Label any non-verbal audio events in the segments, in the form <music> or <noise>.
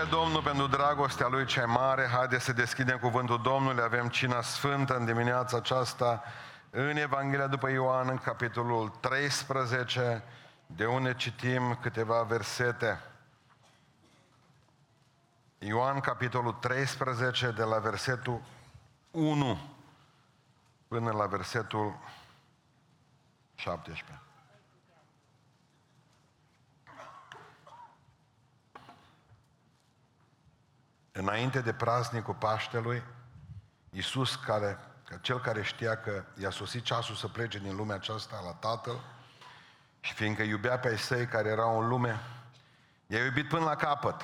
pe Domnul pentru dragostea Lui cea mare. Haideți să deschidem cuvântul Domnului. Avem cina sfântă în dimineața aceasta în Evanghelia după Ioan, în capitolul 13, de unde citim câteva versete. Ioan, capitolul 13, de la versetul 1 până la versetul 17. Înainte de praznicul Paștelui, Iisus, care, cel care știa că i-a sosit ceasul să plece din lumea aceasta la Tatăl, și fiindcă iubea pe ai săi care erau în lume, i-a iubit până la capăt.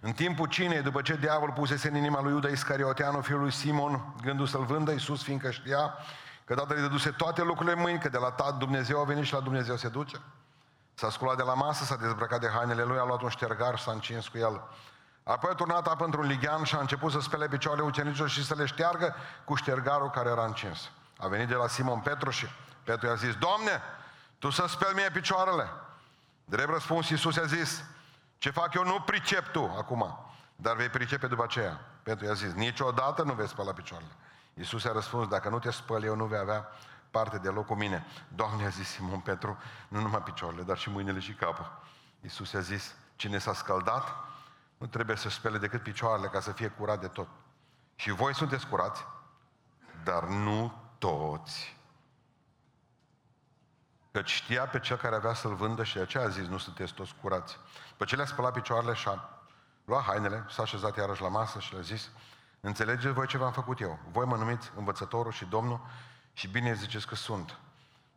În timpul cinei, după ce diavolul pusese în inima lui Iuda Iscarioteanu, fiul lui Simon, gândul să-l vândă, Iisus, fiindcă știa că tatăl îi dăduse toate lucrurile în mâini, că de la tat Dumnezeu a venit și la Dumnezeu se duce. S-a sculat de la masă, s-a dezbrăcat de hainele lui, a luat un ștergar și s-a încins cu el. Apoi a turnat apă într-un lighean și a început să spele picioarele ucenicilor și să le șteargă cu ștergarul care era încins. A venit de la Simon Petru și Petru i-a zis, Doamne, Tu să speli mie picioarele. Drept răspuns, Iisus i-a zis, ce fac eu nu pricep tu acum, dar vei pricepe după aceea. Petru i-a zis, niciodată nu vei spăla picioarele. Iisus i-a răspuns, dacă nu te spăl, eu nu vei avea parte deloc cu mine. Doamne, a zis Simon Petru, nu numai picioarele, dar și mâinile și capul. Iisus i-a zis, cine s-a scăldat, nu trebuie să spele decât picioarele ca să fie curat de tot. Și voi sunteți curați, dar nu toți. Căci știa pe cel care avea să-l vândă și de aceea a zis, nu sunteți toți curați. După ce le-a spălat picioarele și a luat hainele, s-a așezat iarăși la masă și le-a zis, înțelegeți voi ce v-am făcut eu. Voi mă numiți învățătorul și Domnul și bine ziceți că sunt.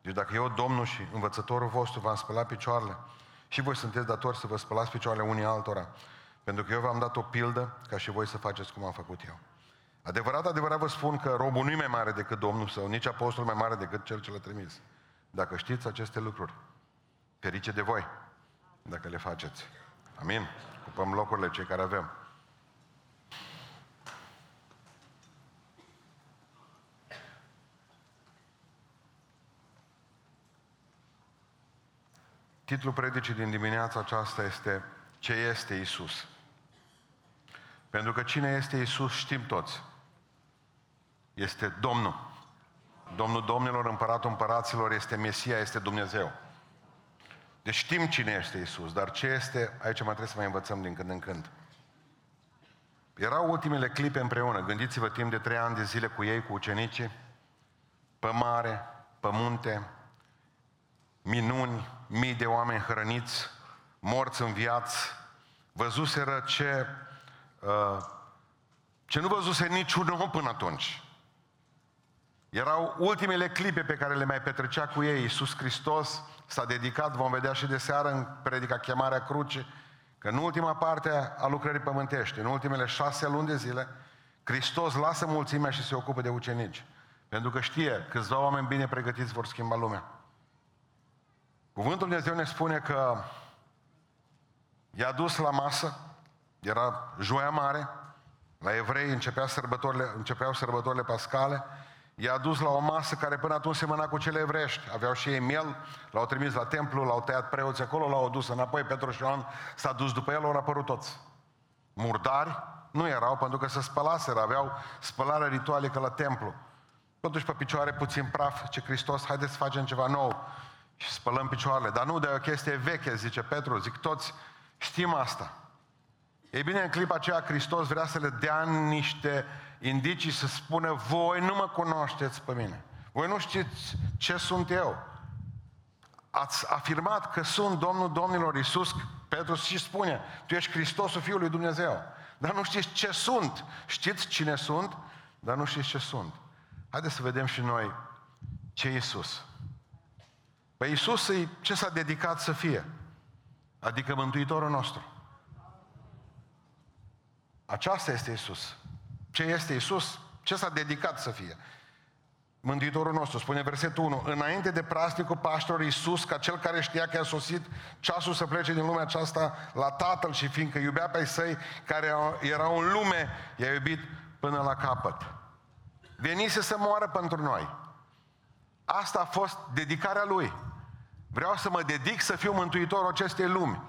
Deci dacă eu, Domnul și învățătorul vostru, v-am spălat picioarele, și voi sunteți datori să vă spălați picioarele unii altora. Pentru că eu v-am dat o pildă ca și voi să faceți cum am făcut eu. Adevărat, adevărat vă spun că robul nu e mai mare decât Domnul său, nici apostol mai mare decât cel ce l-a trimis. Dacă știți aceste lucruri, ferice de voi, dacă le faceți. Amin? Cupăm locurile cei care avem. Titlul predicii din dimineața aceasta este Ce este Isus? Pentru că cine este Isus știm toți. Este Domnul. Domnul Domnilor, Împăratul Împăraților, este Mesia, este Dumnezeu. Deci știm cine este Isus, dar ce este, aici mai trebuie să mai învățăm din când în când. Erau ultimele clipe împreună, gândiți-vă timp de trei ani de zile cu ei, cu ucenicii, pe mare, pe munte, minuni, mii de oameni hrăniți, morți în viață, văzuseră ce, uh, ce nu văzuse niciun om până atunci. Erau ultimele clipe pe care le mai petrecea cu ei. Iisus Hristos s-a dedicat, vom vedea și de seară în predica chemarea cruce, că în ultima parte a lucrării pământești, în ultimele șase luni de zile, Hristos lasă mulțimea și se ocupă de ucenici. Pentru că știe, câțiva oameni bine pregătiți vor schimba lumea. Cuvântul Dumnezeu ne spune că i-a dus la masă, era joia mare, la evrei începea sărbătorile, începeau sărbătorile pascale, i-a dus la o masă care până atunci semăna cu cele evrești. Aveau și ei miel, l-au trimis la templu, l-au tăiat preoți acolo, l-au dus înapoi, Petru și Ioan s-a dus după el, au apărut toți. Murdari nu erau pentru că se spălaseră, aveau spălare ritualică la templu. Totuși pe picioare puțin praf, ce Hristos, haideți să facem ceva nou și spălăm picioarele. Dar nu de o chestie veche, zice Petru, zic toți știm asta. Ei bine, în clipa aceea Hristos vrea să le dea niște indicii să spună voi nu mă cunoașteți pe mine. Voi nu știți ce sunt eu. Ați afirmat că sunt Domnul Domnilor Iisus, Petru și spune, tu ești Hristosul Fiului lui Dumnezeu. Dar nu știți ce sunt. Știți cine sunt, dar nu știți ce sunt. Haideți să vedem și noi ce e Iisus. Păi Iisus ce s-a dedicat să fie? Adică Mântuitorul nostru. Aceasta este Isus. Ce este Isus? Ce s-a dedicat să fie? Mântuitorul nostru, spune versetul 1, înainte de prasnicul Paștelor Iisus, ca cel care știa că a sosit ceasul să plece din lumea aceasta la Tatăl și fiindcă iubea pe săi care erau în lume, i-a iubit până la capăt. Venise să moară pentru noi. Asta a fost dedicarea Lui. Vreau să mă dedic să fiu mântuitorul acestei lumi.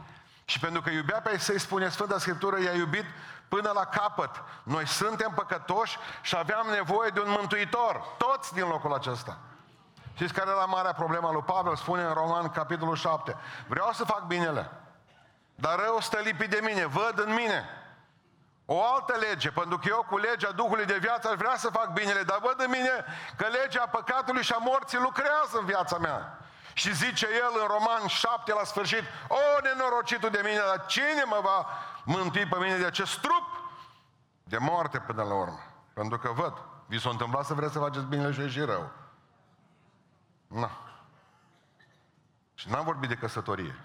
Și pentru că iubea pe ei să-i spune Sfânta Scriptură, i-a iubit până la capăt. Noi suntem păcătoși și aveam nevoie de un mântuitor. Toți din locul acesta. Știți care era marea problema lui Pavel? Spune în Roman, capitolul 7. Vreau să fac binele, dar rău stă lipit de mine, văd în mine. O altă lege, pentru că eu cu legea Duhului de viață aș vrea să fac binele, dar văd în mine că legea păcatului și a morții lucrează în viața mea. Și zice el în Roman 7 la sfârșit, o nenorocitul de mine, dar cine mă va mântui pe mine de acest trup? De moarte până la urmă. Pentru că văd, vi s-a întâmplat să vreți să faceți binele și și rău. Nu. Și n-am vorbit de căsătorie.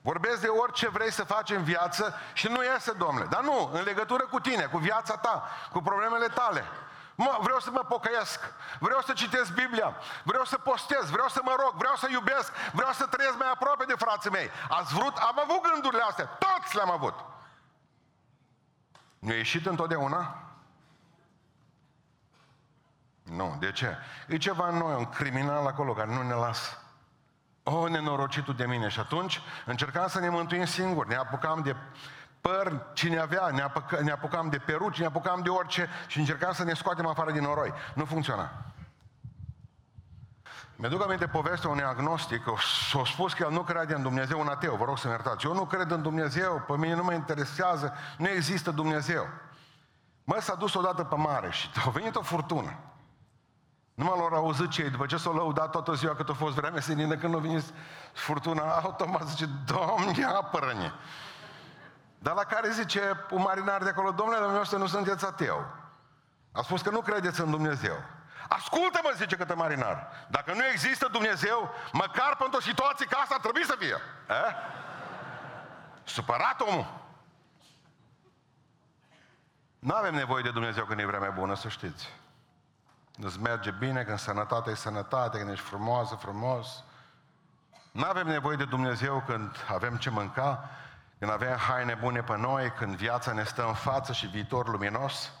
Vorbesc de orice vrei să faci în viață și nu iese, domnule. Dar nu, în legătură cu tine, cu viața ta, cu problemele tale. Mă, vreau să mă pocăiesc, vreau să citesc Biblia, vreau să postez, vreau să mă rog, vreau să iubesc, vreau să trăiesc mai aproape de frații mei. Ați vrut? Am avut gândurile astea, toți le-am avut. Nu e ieșit întotdeauna? Nu, de ce? E ceva în noi, un criminal acolo care nu ne lasă. O, nenorocitul de mine. Și atunci încercam să ne mântuim singuri. Ne apucam de păr cine avea, ne, apuca, ne apucam de peruci, ne apucam de orice și încercam să ne scoatem afară din noroi. Nu funcționa. Mi-aduc aminte povestea unui agnostic, s-a spus că el nu crede în Dumnezeu, un ateu, vă rog să-mi iertați. Eu nu cred în Dumnezeu, pe mine nu mă interesează, nu există Dumnezeu. Mă, s-a dus odată pe mare și a venit o furtună. Nu m l-au auzit cei, după ce s-au lăudat toată ziua cât a fost vreme senină, când a venit furtuna, automat zice, Doamne, apără-ne! Dar la care zice un marinar de acolo, domnule, dumneavoastră nu sunteți ateu. A spus că nu credeți în Dumnezeu. Ascultă-mă, zice către marinar. Dacă nu există Dumnezeu, măcar pentru o situație ca asta trebuie să fie. Eh? Supărat omul. Nu avem nevoie de Dumnezeu când e vremea bună, să știți. Îți merge bine, când sănătate e sănătate, când ești frumoasă, frumos. Nu avem nevoie de Dumnezeu când avem ce mânca, când avem haine bune pe noi, când viața ne stă în față și viitor luminos.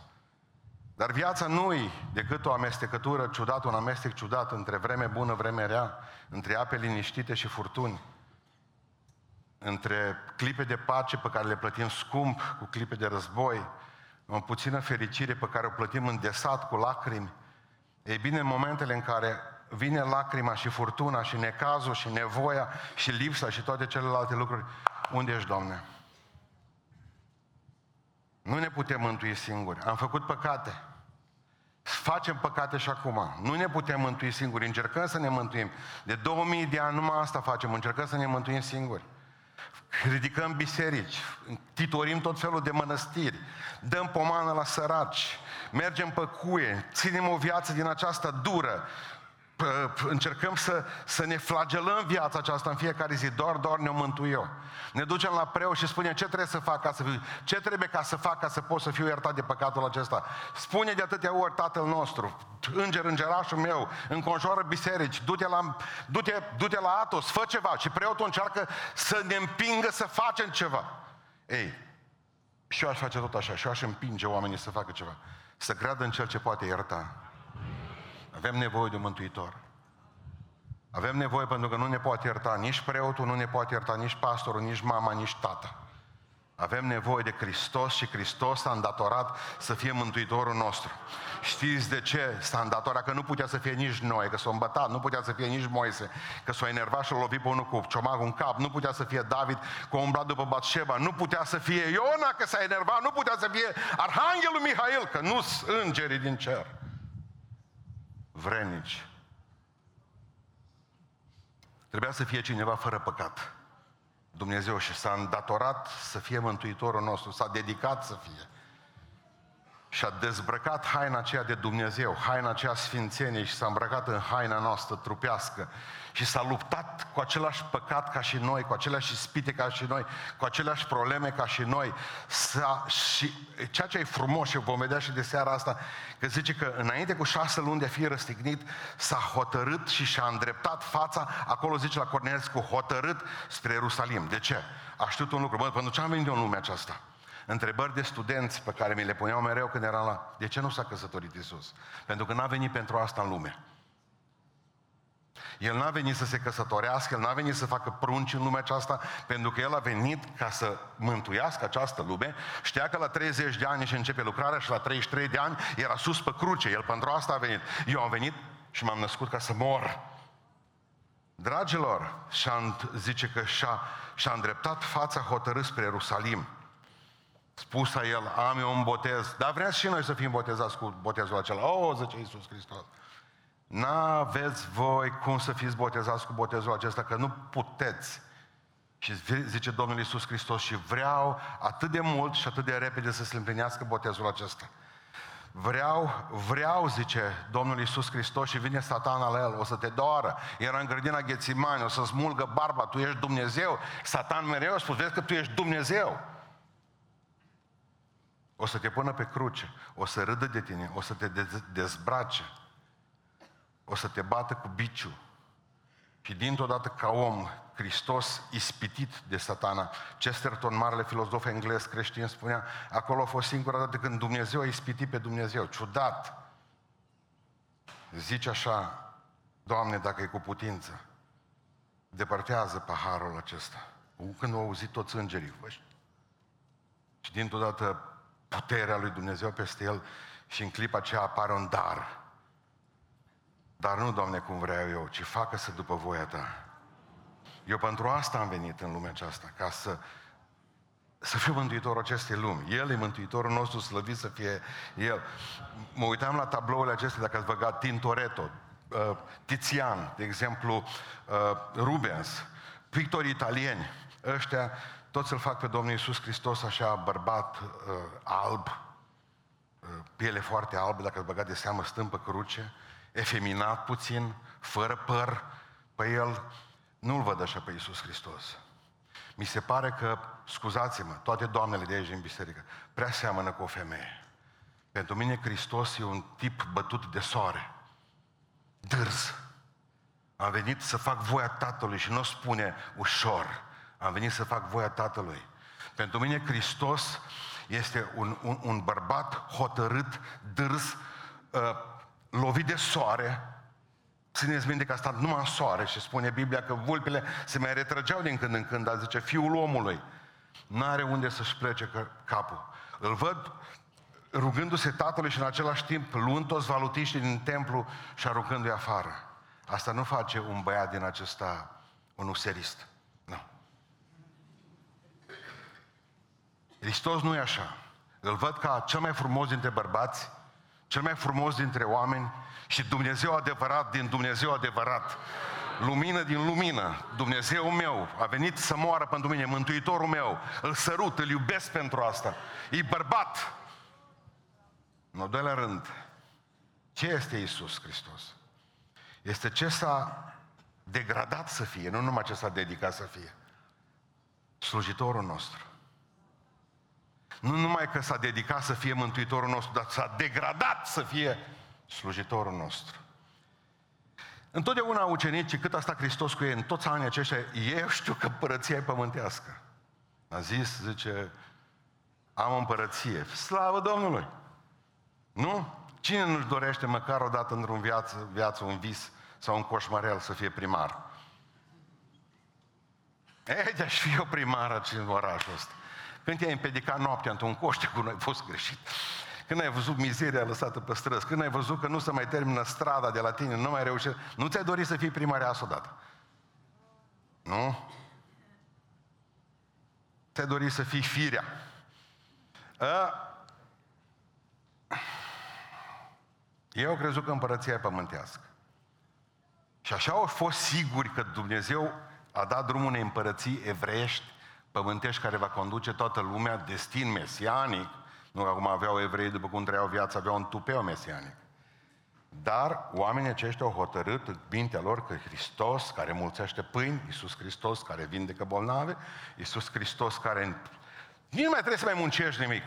Dar viața nu e decât o amestecătură ciudată, un amestec ciudat între vreme bună, vreme rea, între ape liniștite și furtuni, între clipe de pace pe care le plătim scump cu clipe de război, o puțină fericire pe care o plătim îndesat cu lacrimi. Ei bine, în momentele în care vine lacrima și furtuna și necazul și nevoia și lipsa și toate celelalte lucruri, unde ești, Doamne? Nu ne putem mântui singuri. Am făcut păcate. Facem păcate și acum. Nu ne putem mântui singuri. Încercăm să ne mântuim. De 2000 de ani numai asta facem. Încercăm să ne mântuim singuri. Ridicăm biserici, titorim tot felul de mănăstiri, dăm pomană la săraci, mergem pe cuie, ținem o viață din aceasta dură, încercăm să, să ne flagelăm viața aceasta în fiecare zi, doar, doar ne-o mântui eu. Ne ducem la preu și spunem ce trebuie să fac ca să fiu, ce trebuie ca să fac ca să pot să fiu iertat de păcatul acesta. Spune de atâtea ori Tatăl nostru, înger, îngerașul meu, înconjoară biserici, du-te la, du-te, du-te la Atos, fă ceva. Și preotul încearcă să ne împingă să facem ceva. Ei, și eu aș face tot așa, și eu aș împinge oamenii să facă ceva. Să creadă în Cel ce poate ierta. Avem nevoie de un mântuitor. Avem nevoie pentru că nu ne poate ierta nici preotul, nu ne poate ierta nici pastorul, nici mama, nici tata. Avem nevoie de Hristos și Hristos s-a îndatorat să fie Mântuitorul nostru. Știți de ce s-a îndatorat? Că nu putea să fie nici noi, că s-a îmbătat, nu putea să fie nici Moise, că s-a enervat și l-a lovit pe unul cu ciomagul în cap, nu putea să fie David că a umblat după Batșeba, nu putea să fie Iona că s-a enervat, nu putea să fie Arhanghelul Mihail, că nu sunt îngerii din cer vrenici. Trebuia să fie cineva fără păcat. Dumnezeu și s-a îndatorat să fie Mântuitorul nostru, s-a dedicat să fie și a dezbrăcat haina aceea de Dumnezeu, haina aceea sfințenie și s-a îmbrăcat în haina noastră trupească și s-a luptat cu același păcat ca și noi, cu aceleași spite ca și noi, cu aceleași probleme ca și noi. S-a, și ceea ce e frumos și vom vedea și de seara asta, că zice că înainte cu șase luni de fi răstignit, s-a hotărât și și-a îndreptat fața, acolo zice la Corneliu, cu hotărât spre Ierusalim. De ce? A știut un lucru, bă, pentru ce am venit eu în lumea aceasta? întrebări de studenți pe care mi le puneau mereu când eram la... De ce nu s-a căsătorit Isus? Pentru că n-a venit pentru asta în lume. El n-a venit să se căsătorească, El n-a venit să facă prunci în lumea aceasta, pentru că El a venit ca să mântuiască această lume. Știa că la 30 de ani și începe lucrarea și la 33 de ani era sus pe cruce. El pentru asta a venit. Eu am venit și m-am născut ca să mor. Dragilor, și-a, zice că și-a, și-a îndreptat fața hotărât spre Ierusalim. Spus a el, am eu un botez, dar vrea și noi să fim botezați cu botezul acela. O, oh, zice Iisus Hristos. N-aveți voi cum să fiți botezați cu botezul acesta, că nu puteți. Și zice Domnul Iisus Hristos și vreau atât de mult și atât de repede să se împlinească botezul acesta. Vreau, vreau, zice Domnul Iisus Hristos și vine satana la el, o să te doară. Era în grădina Ghețimani, o să smulgă barba, tu ești Dumnezeu. Satan mereu a spus, vezi că tu ești Dumnezeu. O să te pună pe cruce, o să râdă de tine, o să te dezbrace o să te bată cu biciu. Și dintr-o dată ca om, Hristos ispitit de satana. Chesterton, marele filozof englez creștin, spunea, acolo a fost singura dată când Dumnezeu a ispitit pe Dumnezeu. Ciudat! Zice așa, Doamne, dacă e cu putință, depărtează paharul acesta. Când au auzit toți îngerii, vă Și dintr-o dată puterea lui Dumnezeu peste el și în clipa aceea apare un dar dar nu, Doamne, cum vreau eu, ci facă-să după voia Ta. Eu pentru asta am venit în lumea aceasta, ca să, să fiu mântuitorul acestei lumi. El e mântuitorul nostru, slăvit să fie El. Mă uitam la tablourile acestea, dacă ați băgat Tintoretto, uh, Tizian, de exemplu, uh, Rubens, pictori italieni, ăștia toți îl fac pe Domnul Iisus Hristos așa bărbat uh, alb, uh, piele foarte albă, dacă ați băgat de seamă, stâmpă cruce, efeminat puțin, fără păr, pe el nu-l văd așa pe Iisus Hristos. Mi se pare că, scuzați-mă, toate doamnele de aici în biserică, prea seamănă cu o femeie. Pentru mine Hristos e un tip bătut de soare. Dârz. Am venit să fac voia Tatălui și nu spune ușor. Am venit să fac voia Tatălui. Pentru mine Hristos este un, un, un bărbat hotărât, dârz, uh, lovit de soare, Țineți minte că a stat numai în soare și spune Biblia că vulpile se mai retrăgeau din când în când, dar zice, fiul omului n-are unde să-și plece capul. Îl văd rugându-se tatălui și în același timp luând toți valutiștii din templu și aruncându-i afară. Asta nu face un băiat din acesta un userist. Nu. Hristos nu e așa. Îl văd ca cel mai frumos dintre bărbați, cel mai frumos dintre oameni și Dumnezeu adevărat din Dumnezeu adevărat. Lumină din lumină, Dumnezeu meu a venit să moară pentru mine, Mântuitorul meu, îl sărut, îl iubesc pentru asta. E bărbat. În al doilea rând, ce este Isus Hristos? Este ce s-a degradat să fie, nu numai ce s-a dedicat să fie. Slujitorul nostru. Nu numai că s-a dedicat să fie Mântuitorul nostru, dar s-a degradat să fie slujitorul nostru. Întotdeauna ucenicii, cât a stat Hristos cu ei, în toți anii aceștia, eu știu că părăția e pământească. A zis, zice, am o împărăție. Slavă Domnului! Nu? Cine nu-și dorește măcar o dată într-un viață, viață un vis sau un coșmarel să fie primar? Ei, de-aș fi eu primar în orașul ăsta. Când te-ai împedicat noaptea într-un coște cu noi, fost greșit. Când ai văzut mizeria lăsată pe străzi, când ai văzut că nu se mai termină strada de la tine, nu mai reușești, nu ți-ai dorit să fii primar odată. Nu? Ți-ai dorit să fii firea. A... Eu au crezut că împărăția e pământească. Și așa au fost siguri că Dumnezeu a dat drumul unei împărății evreiești pământești care va conduce toată lumea, destin mesianic, nu că acum aveau evrei după cum trăiau viața, aveau un tupeu mesianic. Dar oamenii aceștia au hotărât în mintea lor că Hristos, care mulțește pâini, Iisus Hristos, care vindecă bolnave, Iisus Hristos, care... Nu mai trebuie să mai muncești nimic.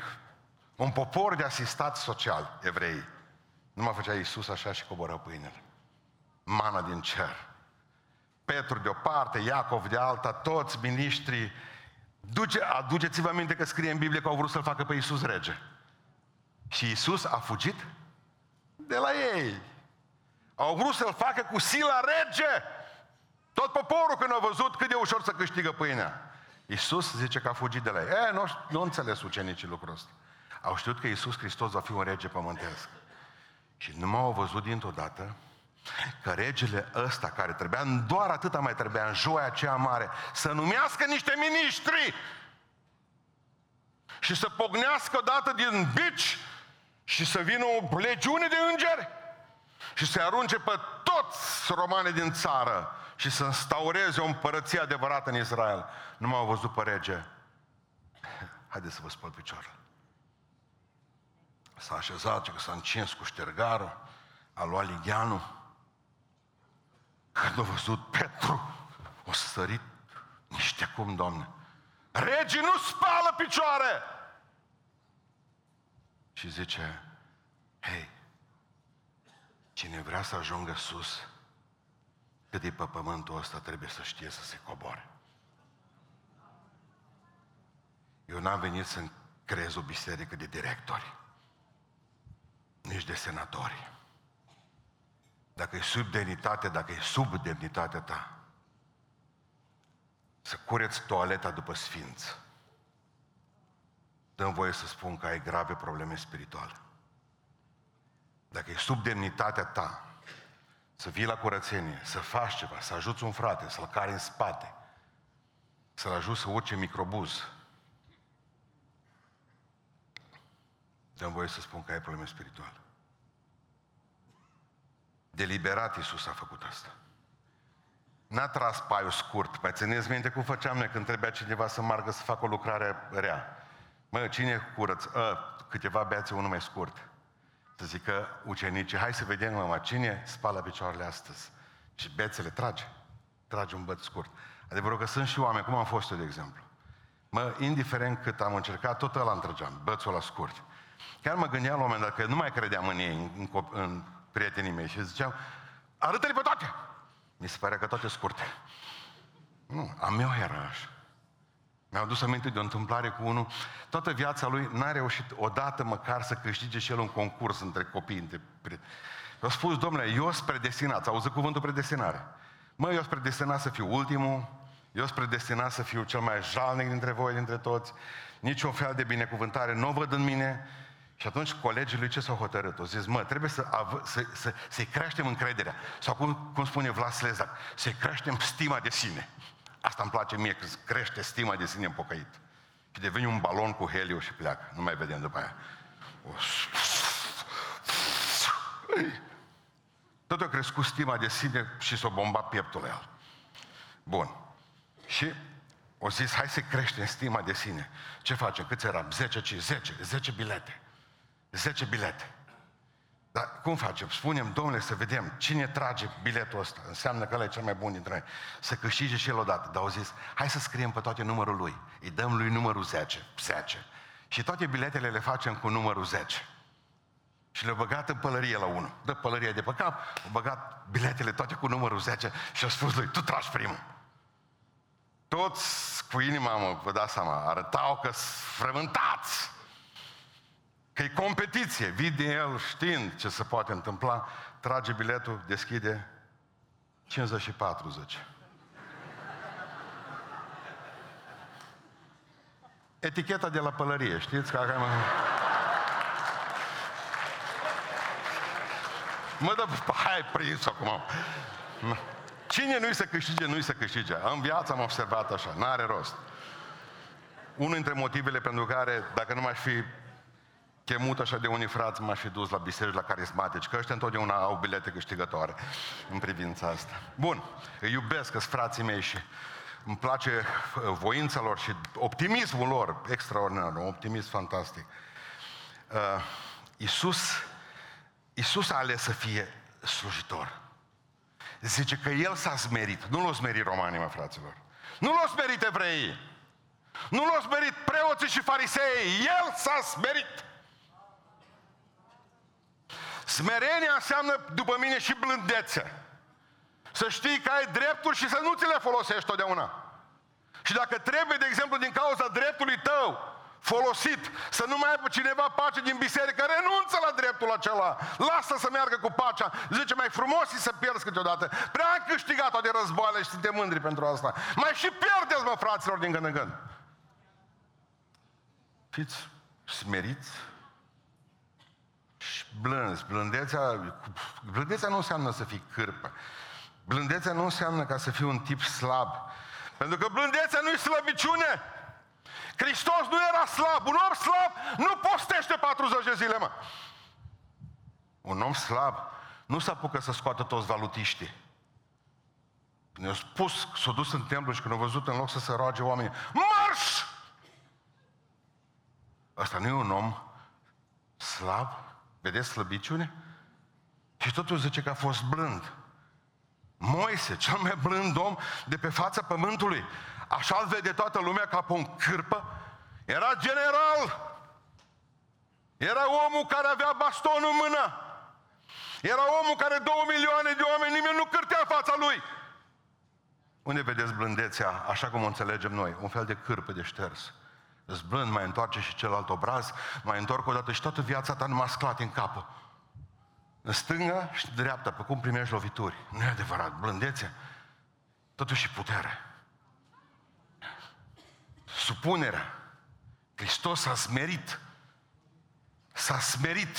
Un popor de asistat social, evrei. Nu mai făcea Iisus așa și coboră pâinele. Mana din cer. Petru de o parte, Iacov de alta, toți miniștrii Duce, aduceți-vă aminte că scrie în Biblie că au vrut să-L facă pe Iisus rege. Și Iisus a fugit de la ei. Au vrut să-l facă cu sila rege. Tot poporul când a văzut cât de ușor să câștigă pâinea. Iisus zice că a fugit de la ei. E, nu, nu înțeles ucenicii lucrul ăsta. Au știut că Iisus Hristos va fi un rege pământesc. Și nu m-au văzut dintr-o dată că regele ăsta, care trebuia, doar atâta mai trebuia, în joia aceea mare, să numească niște miniștri și să pognească odată din bici și să vină o legiune de îngeri și să arunce pe toți romanii din țară și să instaureze o împărăție adevărată în Israel. Nu m-au văzut pe rege. Haideți să vă spăl picioarele. S-a așezat, că s-a încins cu ștergarul, a luat ligheanul. Când a văzut Petru, o sărit niște cum, Doamne. Regii nu spală picioare! Și zice, hei, cine vrea să ajungă sus, cât e pe pământul ăsta, trebuie să știe să se coboare. Eu n-am venit să creez o biserică de directori, nici de senatori. Dacă e sub demnitate, dacă e sub demnitatea ta, să cureți toaleta după sfinți. Dăm voie să spun că ai grave probleme spirituale. Dacă e sub demnitatea ta, să vii la curățenie, să faci ceva, să ajuți un frate, să-l cari în spate, să-l ajuți să urce microbuz, dăm voie să spun că ai probleme spirituale. Deliberat Iisus a făcut asta. N-a tras paiul scurt. Mai țineți minte cum făceam noi când trebuia cineva să margă să facă o lucrare rea. Mă, cine curăț? A, câteva beați, unul mai scurt. Să zică ucenicii, hai să vedem, mama, cine spală picioarele astăzi? Și bețele trage. Trage un băț scurt. Adevărul că sunt și oameni, cum am fost eu, de exemplu. Mă, indiferent cât am încercat, tot ăla întregeam, bățul la scurt. Chiar mă gândeam la un moment dat că nu mai credeam în ei, în, în, în prietenii mei și ziceam, arătă-le pe toate! Mi se pare că toate scurte. Nu, a meu era așa. Mi-am adus aminte de o întâmplare cu unul, toată viața lui n-a reușit odată măcar să câștige și el un concurs între copii, între prieteni. Eu spus, domnule, eu sunt predestinat, ați auzit cuvântul predestinare? Mă, eu sunt predestinat să fiu ultimul, eu sunt predestinat să fiu cel mai jalnic dintre voi, dintre toți, niciun fel de binecuvântare nu o văd în mine, și atunci colegii lui ce s-au hotărât? Au zis, mă, trebuie să, av- să, să, să-i creștem încrederea. Sau cum, cum spune Vlas Lezac, să-i creștem stima de sine. Asta îmi place mie, că crește stima de sine în pocăit. Și devine un balon cu heliu și pleacă. Nu mai vedem după aia. Tot a crescut stima de sine și s-a bombat pieptul la el. Bun. Și o zis, hai să creștem stima de sine. Ce facem? Câți eram? 10, 5, 10, 10 bilete. 10 bilete. Dar cum facem? Spunem, domnule, să vedem cine trage biletul ăsta. Înseamnă că ăla e cel mai bun dintre noi. Să câștige și el odată. Dar au zis, hai să scriem pe toate numărul lui. Îi dăm lui numărul 10. 10. Și toate biletele le facem cu numărul 10. Și le-au băgat în pălărie la unul. Dă pălăria de pe cap, au băgat biletele toate cu numărul 10 și au spus lui, tu tragi primul. Toți cu inima, mă, vă dați seama, arătau că sunt frământați că e competiție. Vine el știind ce se poate întâmpla, trage biletul, deschide 50 și 40. Eticheta de la pălărie, știți? Că mă... Mă dă, hai prins acum. Cine nu-i să câștige, nu-i să câștige. În viață am observat așa, n-are rost. Unul dintre motivele pentru care, dacă nu m-aș fi chemut așa de unii frați, m-aș fi dus la biserici, la carismatici, că ăștia întotdeauna au bilete câștigătoare în privința asta. Bun, îi iubesc, că frații mei și îmi place uh, voința lor și optimismul lor, extraordinar, un optimism fantastic. Uh, Iisus, Iisus a ales să fie slujitor. Zice că El s-a smerit. Nu l-au smerit romanii, mă, fraților. Nu l-au smerit evreii. Nu l-au smerit preoții și farisei. El s-a smerit. Smerenia înseamnă, după mine, și blândețe. Să știi că ai drepturi și să nu ți le folosești totdeauna. Și dacă trebuie, de exemplu, din cauza dreptului tău, folosit să nu mai aibă cineva pace din biserică, renunță la dreptul acela. Lasă să meargă cu pacea. Zice, mai frumos să pierzi câteodată. Prea am câștigat toate războaiele și suntem mândri pentru asta. Mai și pierdeți, mă, fraților, din când în când. Fiți smeriți și blânzi. Blândețea, blândețea nu înseamnă să fii cârpă. Blândețea nu înseamnă ca să fii un tip slab. Pentru că blândețea nu e slăbiciune. Hristos nu era slab. Un om slab nu postește 40 de zile, mă. Un om slab nu se apucă să scoată toți valutiștii. Ne-a spus, s-a dus în templu și când a văzut în loc să se roage oamenii, marș! Asta nu e un om slab? Vedeți slăbiciune? Și totul zice că a fost blând. Moise, cel mai blând om de pe fața pământului, așa îl vede toată lumea ca pe un cârpă, era general. Era omul care avea bastonul în mână. Era omul care două milioane de oameni, nimeni nu cârtea fața lui. Unde vedeți blândețea, așa cum o înțelegem noi? Un fel de cârpă de șters. Îți blând, mai întoarce și celălalt obraz, mai întorc o dată și toată viața ta numai sclat în capă. În stânga și în dreapta, pe cum primești lovituri. Nu e adevărat, blândețe, totuși putere. Supunerea. Hristos s-a smerit. S-a smerit.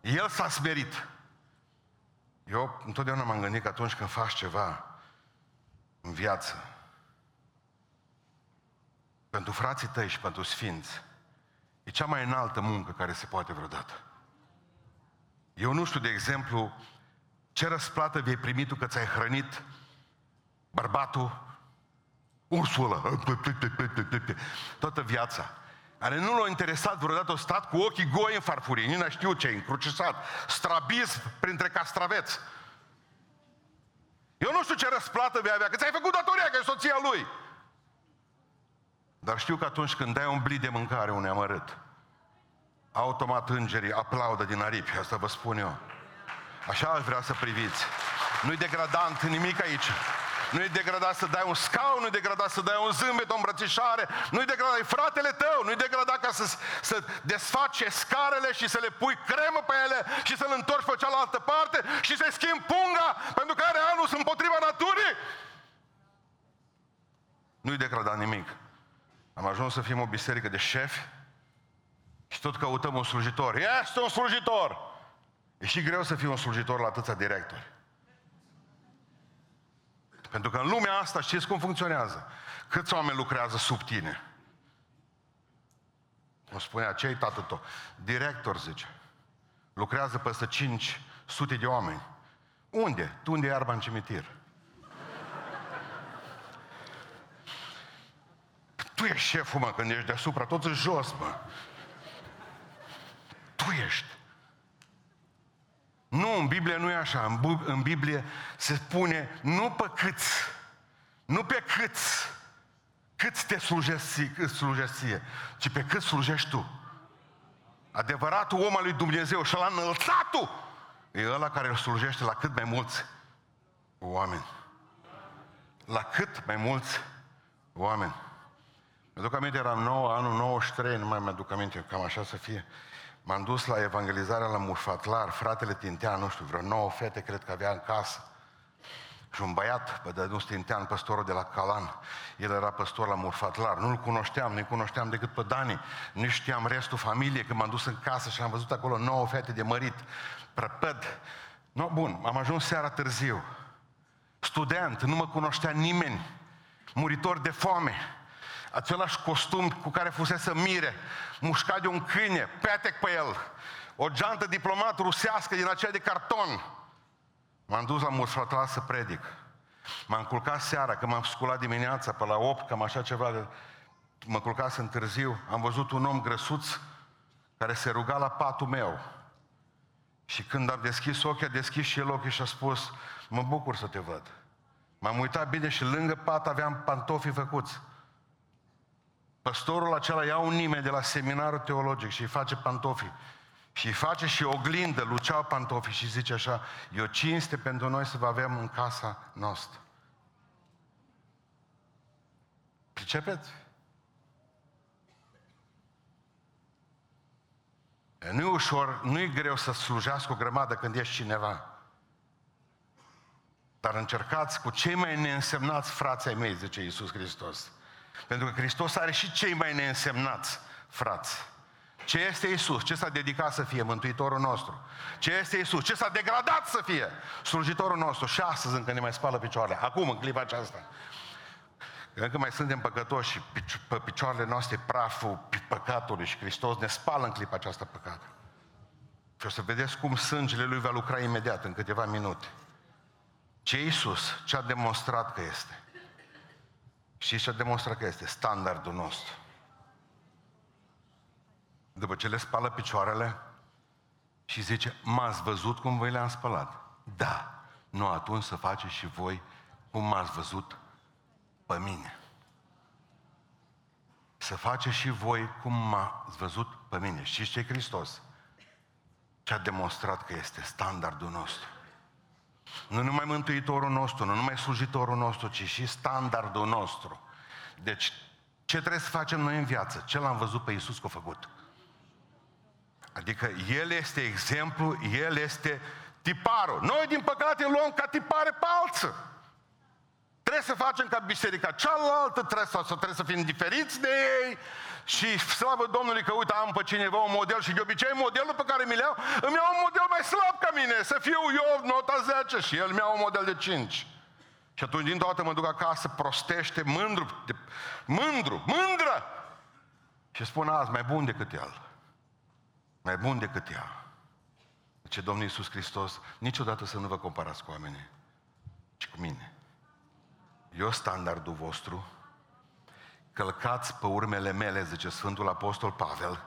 El s-a smerit. Eu întotdeauna m-am gândit că atunci când faci ceva în viață, pentru frații tăi și pentru sfinți, e cea mai înaltă muncă care se poate vreodată. Eu nu știu, de exemplu, ce răsplată vei primi tu că ți-ai hrănit bărbatul, ursul ăla, toată viața, care nu l-a interesat vreodată, a stat cu ochii goi în farfurie, nici știu ce, încrucișat, strabis printre castraveți. Eu nu știu ce răsplată vei avea, că ți-ai făcut datoria, că e soția lui. Dar știu că atunci când dai un blit de mâncare unui amărât, automat îngerii aplaudă din aripi, asta vă spun eu. Așa aș vrea să priviți. Nu-i degradant nimic aici. Nu-i degradat să dai un scaun, nu-i degradat să dai un zâmbet, o îmbrățișare, nu-i degradat, e fratele tău, nu-i degradat ca să, să desfaci scarele și să le pui cremă pe ele și să-l întorci pe cealaltă parte și să-i schimbi punga pentru că are anul împotriva naturii. Nu-i degradat nimic. Am ajuns să fim o biserică de șefi și tot căutăm un slujitor. Este un slujitor! E și greu să fii un slujitor la atâția directori. Pentru că în lumea asta știți cum funcționează. Câți oameni lucrează sub tine? O spunea, ce-ai tată tău? Director, zice. Lucrează peste 500 de oameni. Unde? Tu unde e iarba în cimitir? Tu ești șeful, mă, când ești deasupra, toți jos, mă. Tu ești. Nu, în Biblie nu e așa. În, Biblie se spune nu pe câți, nu pe câți, câți te slujești ție, ci pe cât slujești tu. Adevăratul om al lui Dumnezeu și la înălțatul e ăla care îl slujește la cât mai mulți oameni. La cât mai mulți oameni. Mă duc aminte, eram 9, anul 93, nu mai mi-aduc aminte, cam așa să fie. M-am dus la evangelizarea la Mușfatlar, fratele Tintean, nu știu, vreo nouă fete cred că avea în casă. Și un băiat, pe de dus Tintean, păstorul de la Calan, el era păstor la Murfatlar, nu-l cunoșteam, nu-i cunoșteam decât pe Dani, nu știam restul familiei, când m-am dus în casă și am văzut acolo nouă fete de mărit, prăpăd. No, bun, am ajuns seara târziu. Student, nu mă cunoștea nimeni, muritor de foame, același costum cu care fusese mire, mușcat de un câine, petec pe el, o geantă diplomat rusească din aceea de carton. M-am dus la Musfatla să predic. M-am culcat seara, că m-am sculat dimineața, pe la 8, cam așa ceva, de... mă culcasem târziu, am văzut un om grăsuț care se ruga la patul meu. Și când am deschis ochii, a deschis și el ochii și a spus, mă bucur să te văd. M-am uitat bine și lângă pat aveam pantofii făcuți. Păstorul acela ia un nimeni de la seminarul teologic și îi face pantofii. Și îi face și oglindă, lucea pantofii și zice așa, e o cinste pentru noi să vă avem în casa noastră. Pricepeți? Nu e ușor, nu e greu să slujească o grămadă când ești cineva. Dar încercați cu cei mai neînsemnați frații mei, zice Iisus Hristos. Pentru că Hristos are și cei mai neînsemnați frați. Ce este Isus? Ce s-a dedicat să fie Mântuitorul nostru? Ce este Isus? Ce s-a degradat să fie slujitorul nostru? Și astăzi încă ne mai spală picioarele. Acum, în clipa aceasta. Încă mai suntem păcătoși și pe picioarele noastre praful păcatului și Hristos ne spală în clipa aceasta păcat. Și o să vedeți cum sângele Lui va lucra imediat, în câteva minute. Ce Iisus? Ce a demonstrat că este? Și ce a demonstrat că este? Standardul nostru. După ce le spală picioarele și zice, m-ați văzut cum voi le-am spălat? Da. Nu atunci să faceți și voi cum m-ați văzut pe mine. Să faceți și voi cum m-ați văzut pe mine. Și ce Hristos? Ce a demonstrat că este standardul nostru. Nu numai Mântuitorul nostru, nu numai slujitorul nostru, ci și standardul nostru. Deci, ce trebuie să facem noi în viață? Ce l-am văzut pe Iisus că a făcut? Adică El este exemplu, El este tiparul. Noi, din păcate, luăm ca tipare pe alții. Trebuie să facem ca biserica cealaltă, trebuie să, trebuie să fim diferiți de ei și slavă Domnului că uite am pe cineva un model și de obicei modelul pe care mi-l iau, îmi iau un model mai slab ca mine, să fiu eu nota 10 și el mi-a un model de 5. Și atunci din toată mă duc acasă, prostește, mândru, de, mândru, mândră! Și spun azi, mai bun decât el. Mai bun decât ea. Ce Domnul Iisus Hristos, niciodată să nu vă comparați cu oamenii, ci cu mine. Eu standardul vostru, călcați pe urmele mele, zice Sfântul Apostol Pavel,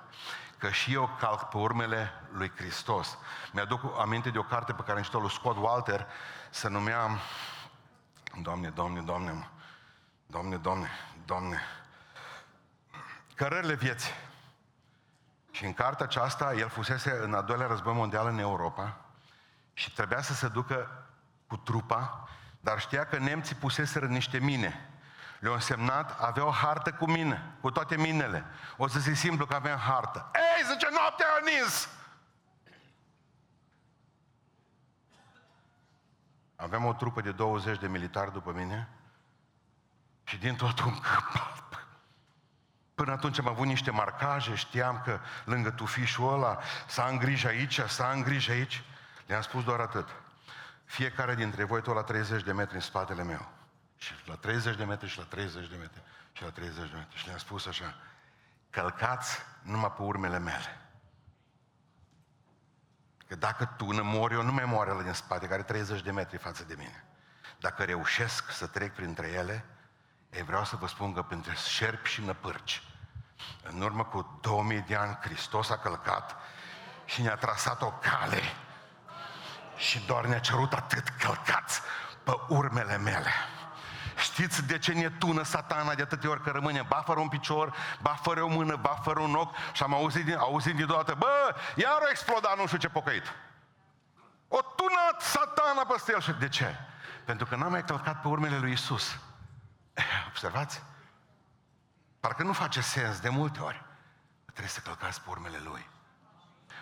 că și eu calc pe urmele lui Hristos. Mi-aduc aminte de o carte pe care am citit-o lui Scott Walter, se numea Doamne, Doamne, Doamne, Doamne, Doamne, Doamne, Cărările vieții. Și în cartea aceasta, el fusese în al doilea război mondial în Europa și trebuia să se ducă cu trupa, dar știa că nemții puseseră niște mine le-au însemnat, avea o hartă cu mine, cu toate minele. O să se simplu că avea hartă. Ei, zice, noaptea a nins! Aveam o trupă de 20 de militari după mine și din tot un Până atunci am avut niște marcaje, știam că lângă tufișul ăla s-a îngrijă aici, s-a îngrijă aici. Le-am spus doar atât. Fiecare dintre voi tot la 30 de metri în spatele meu. Și la 30 de metri și la 30 de metri și la 30 de metri. Și le-am spus așa, călcați numai pe urmele mele. Că dacă tu nu mori, eu nu mai moare la din spate, care 30 de metri față de mine. Dacă reușesc să trec printre ele, ei vreau să vă spun că printre șerpi și năpârci, în urmă cu 2000 de ani, Hristos a călcat și ne-a trasat o cale și doar ne-a cerut atât călcați pe urmele mele. Știți de ce ne tună satana de atâtea ori că rămâne ba fără un picior, ba fără o mână, ba fără un ochi și am auzit, din, auzit din dată, bă, iar o explodat nu știu ce pocăit. O tunat satana peste el. Și de ce? Pentru că n-am mai călcat pe urmele lui Isus. Observați? Parcă nu face sens de multe ori. Trebuie să călcați pe urmele lui.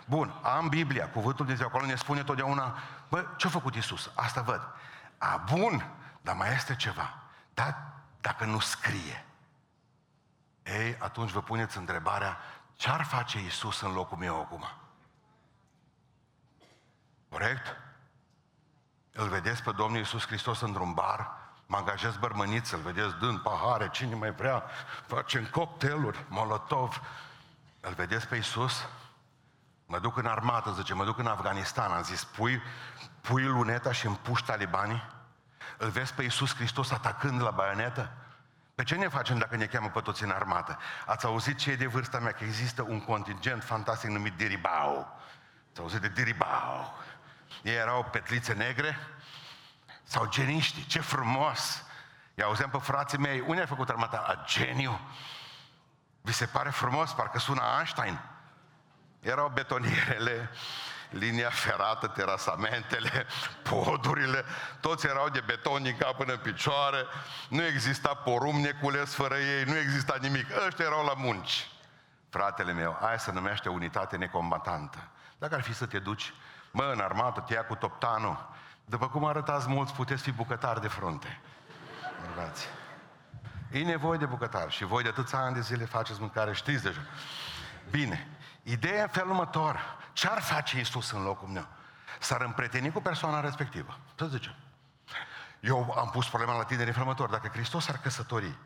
Bun, am Biblia, cuvântul de Dumnezeu acolo ne spune totdeauna, bă, ce-a făcut Isus? Asta văd. A, bun, dar mai este ceva. Dar dacă nu scrie, ei, atunci vă puneți întrebarea, ce ar face Isus în locul meu acum? Corect? Îl vedeți pe Domnul Iisus Hristos într-un bar, mă angajez bărmăniță, îl vedeți dând pahare, cine mai vrea, facem cocktailuri, molotov. Îl vedeți pe Iisus? Mă duc în armată, zice, mă duc în Afganistan. Am zis, pui, pui luneta și împuși talibanii? Îl vezi pe Iisus Hristos atacând la baionetă? Pe ce ne facem dacă ne cheamă pe toți în armată? Ați auzit ce e de vârsta mea? Că există un contingent fantastic numit Diribau. Ați auzit de Diribau? Ei erau petlițe negre sau geniști. Ce frumos! I auzeam pe frații mei. Unde ai făcut armata? A, geniu! Vi se pare frumos? Parcă sună Einstein. Erau betonierele, linia ferată, terasamentele, <laughs> podurile, toți erau de beton din cap până în picioare, nu exista porum necules fără ei, nu exista nimic. Ăștia erau la munci. fratele meu, aia se numește unitate necombatantă. Dacă ar fi să te duci, mă, în armată, te ia cu toptanul, după cum arătați mulți, puteți fi bucătari de frunte. Bărbați. E nevoie de bucătar și voi de atâția ani de zile faceți mâncare, știți deja. Bine, ideea în felul următor. Ce ar face Iisus în locul meu? S-ar împreteni cu persoana respectivă. Să zicem. Eu am pus problema la tine în felul următor. Dacă Hristos ar căsători,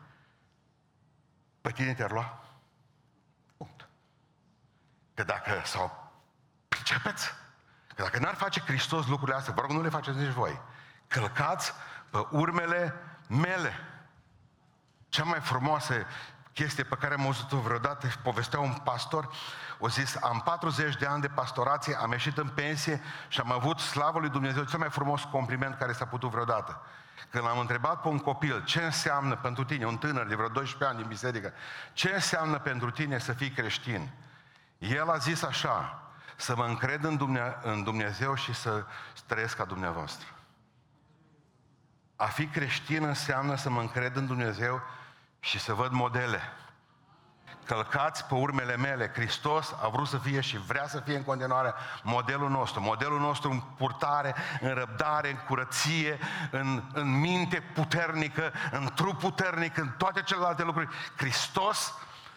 pe tine te-ar lua? Punct. Că dacă, sau, pricepeți? Că dacă n-ar face Hristos lucrurile astea, vă rog, nu le faceți nici voi. Călcați pe urmele mele. Cea mai frumoasă chestie pe care am auzit-o vreodată, povestea un pastor, o zis, am 40 de ani de pastorație, am ieșit în pensie și am avut slavă lui Dumnezeu, cel mai frumos compliment care s-a putut vreodată. Când l-am întrebat pe un copil ce înseamnă pentru tine, un tânăr de vreo 12 ani din biserică, ce înseamnă pentru tine să fii creștin, el a zis așa, să mă încred în Dumnezeu și să trăiesc ca dumneavoastră. A fi creștin înseamnă să mă încred în Dumnezeu și să văd modele. Călcați pe urmele mele. Hristos a vrut să fie și vrea să fie în continuare modelul nostru. Modelul nostru în purtare, în răbdare, în curăție, în, în minte puternică, în trup puternic, în toate celelalte lucruri. Hristos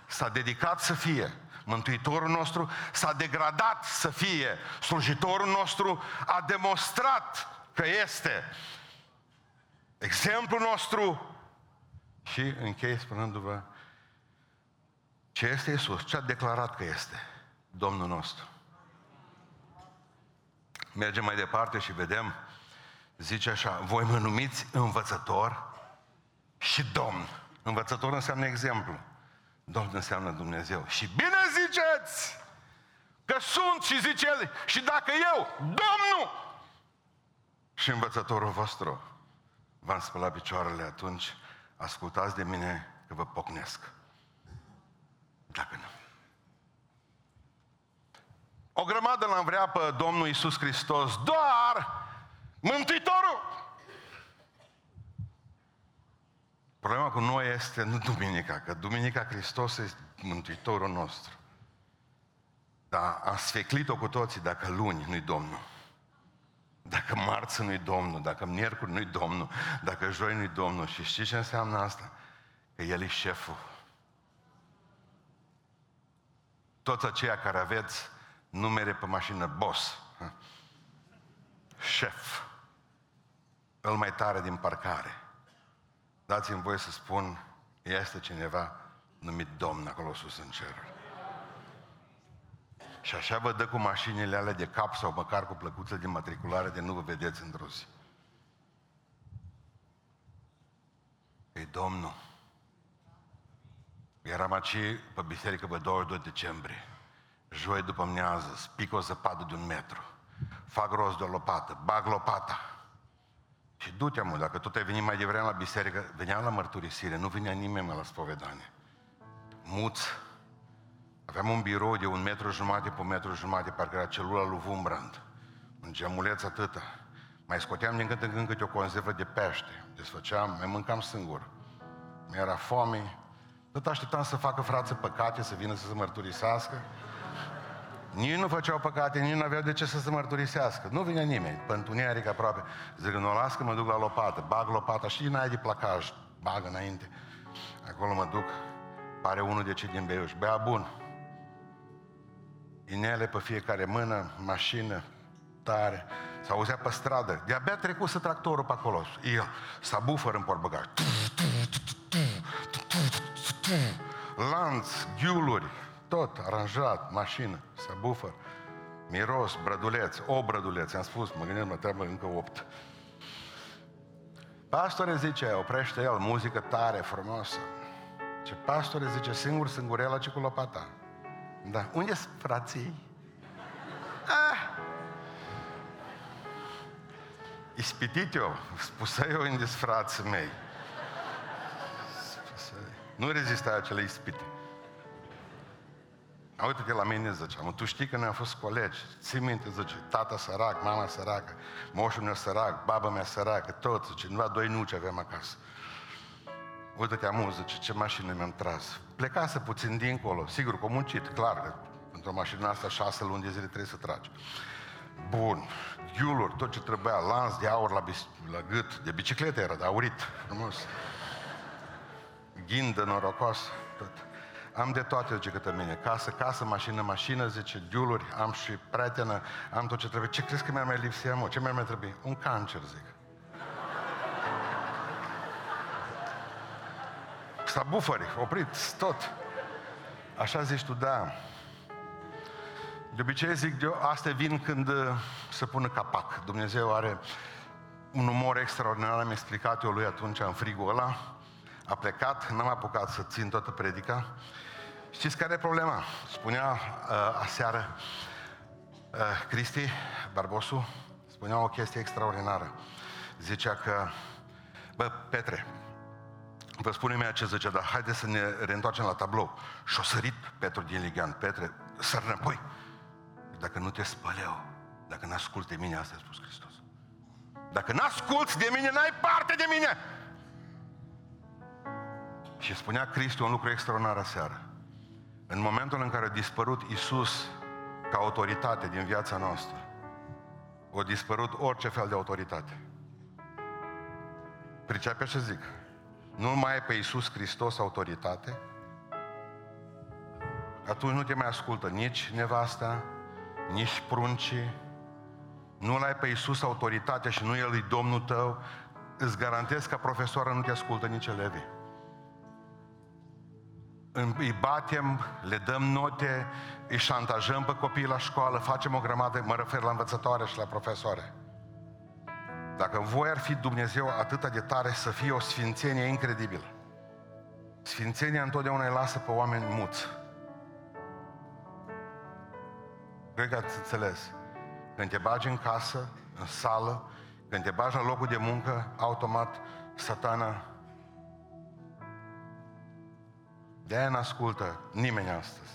s-a dedicat să fie Mântuitorul nostru s-a degradat să fie. Slujitorul nostru a demonstrat că este. Exemplul nostru și închei spunându-vă ce este Isus, ce a declarat că este Domnul nostru. Mergem mai departe și vedem, zice așa, voi mă numiți învățător și Domn. Învățător înseamnă exemplu. Domn înseamnă Dumnezeu. Și bine ziceți că sunt și zice El, și dacă eu, Domnul, și învățătorul vostru, v-am spălat picioarele atunci, ascultați de mine că vă pocnesc. Dacă nu. O grămadă l-am vrea pe Domnul Isus Hristos, doar Mântuitorul. Problema cu noi este nu Duminica, că Duminica Hristos este Mântuitorul nostru. Dar am sfeclit-o cu toții dacă luni nu-i Domnul. Dacă marți nu-i Domnul, dacă miercuri nu-i Domnul, dacă joi nu-i Domnul. Și știți ce înseamnă asta? Că El e șeful. Toți aceia care aveți numere pe mașină, boss, șef, îl mai tare din parcare. Dați-mi voie să spun, este cineva numit Domn acolo sus în ceruri. Și așa vă dă cu mașinile alea de cap sau măcar cu plăcuțe de matriculare de nu vă vedeți într-o zi. E Domnul. Eram aici pe biserică pe 22 decembrie. Joi după amiază, spic o zăpadă de un metru. Fac rost de o lopată, bag lopata. Și du-te, mă, dacă tot ai venit mai devreme la biserică, veneam la mărturisire, nu venea nimeni la spovedanie. Muți, Aveam un birou de un metru jumate pe un metru jumate, parcă era celula lui Wumbrand. Un gemuleț atâta. Mai scoteam din când în când câte o conservă de pește. Desfăceam, mai mâncam singur. Mi-era foame. Tot așteptam să facă frață păcate, să vină să se mărturisească. Nici nu făceau păcate, nici nu aveau de ce să se mărturisească. Nu vine nimeni, pe întuneric aproape. Zic, nu las că mă duc la lopată, bag lopata, și din aia de placaj, bag înainte. Acolo mă duc, pare unul de ce din Beiuș, bea bun inele pe fiecare mână, mașină, tare. S-auzea pe stradă. De-abia trecuse tractorul pe acolo. El s-a bufăr în portbăgaj. Lanț, ghiuluri, tot aranjat, mașină, s-a bufăr. Miros, brăduleț, o brăduleț, am spus, mă gândeam, mă trebuie încă opt. Pastore zice, oprește el, muzică tare, frumoasă. Ce pastore zice, singur, singurela, ce cu lopata. Da. Unde sunt frații? Ah. Ispitit eu, spusă eu unde sunt frații mei. Nu rezista acele ispite. Uite-te la mine, ziceam, tu știi că noi am fost colegi, ții minte, zice, tata sărac, mama săracă, moșul meu sărac, baba mea săracă, tot, zice, numai doi nuci avem acasă. Uite-te amuză, ce, ce mașină mi-am tras. Plecase puțin dincolo, sigur că am muncit, clar, că într-o mașină asta șase luni de zile trebuie să tragi. Bun, ghiuluri, tot ce trebuia, lans de aur la, bis- la gât, de bicicletă era, de aurit, frumos. Ghindă norocoasă, tot. Am de toate, zice către mine. Casă, casă, mașină, mașină, zice, ghiuluri, am și prietenă, am tot ce trebuie. Ce crezi că mi-ar mai lipsea, mă? Ce mi-ar mai trebui? Un cancer, zic. S-a bufări, oprit, tot. Așa zici tu, da. De obicei zic eu, astea vin când uh, se pune capac. Dumnezeu are un umor extraordinar, am explicat eu lui atunci în frigul ăla. A plecat, n-am apucat să țin toată predica. Știți care e problema? Spunea uh, aseară uh, Cristi Barbosu, spunea o chestie extraordinară. Zicea că, bă, Petre, Vă spune mie ce zice, dar haideți să ne reîntoarcem la tablou. Și o sărit Petru din Ligan. Petre, săr înapoi. Dacă nu te spăl eu, dacă n-asculti de mine, asta a spus Hristos. Dacă n-asculti de mine, n-ai parte de mine. Și spunea Cristi un lucru extraordinar aseară. În momentul în care a dispărut Isus ca autoritate din viața noastră, a dispărut orice fel de autoritate. Pricepe ce zic? Nu mai ai pe Iisus Hristos autoritate, atunci nu te mai ascultă nici nevasta, nici pruncii, nu l-ai pe Iisus autoritate și nu El e Domnul tău, îți garantez că profesoară nu te ascultă nici elevii. Îi batem, le dăm note, îi șantajăm pe copiii la școală, facem o grămadă, mă refer la învățătoare și la profesoare. Dacă voi ar fi Dumnezeu atât de tare să fie o sfințenie incredibilă. Sfințenia întotdeauna îi lasă pe oameni muți. Cred că ați înțeles. Când te bagi în casă, în sală, când te bagi la locul de muncă, automat satana de aia n-ascultă nimeni astăzi.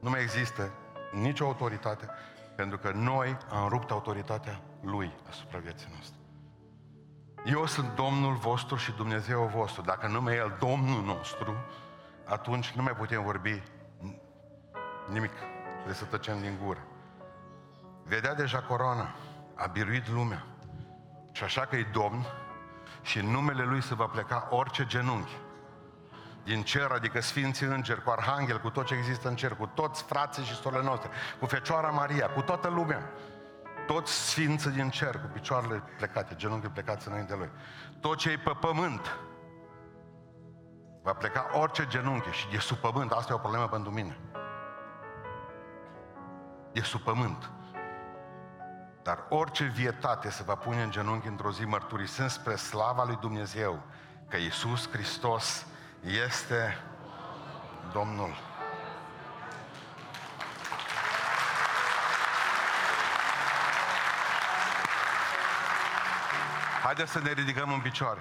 Nu mai există nicio autoritate, pentru că noi am rupt autoritatea Lui asupra vieții noastre. Eu sunt Domnul vostru și Dumnezeu vostru. Dacă nu mai El Domnul nostru, atunci nu mai putem vorbi nimic. Trebuie să tăcem din gură. Vedea deja coroana, a biruit lumea. Și așa că e Domn și în numele Lui se va pleca orice genunchi. Din cer, adică Sfinții Îngeri, cu Arhanghel, cu tot ce există în cer, cu toți frații și sorele noastre, cu Fecioara Maria, cu toată lumea toți sfinții din cer, cu picioarele plecate, genunchii plecați înainte lui. Tot ce e pe pământ, va pleca orice genunchi și de sub pământ, asta e o problemă pentru mine. De sub pământ. Dar orice vietate se va pune în genunchi într-o zi mărturisând spre slava lui Dumnezeu că Iisus Hristos este Domnul. Haideți să ne ridicăm în picioare.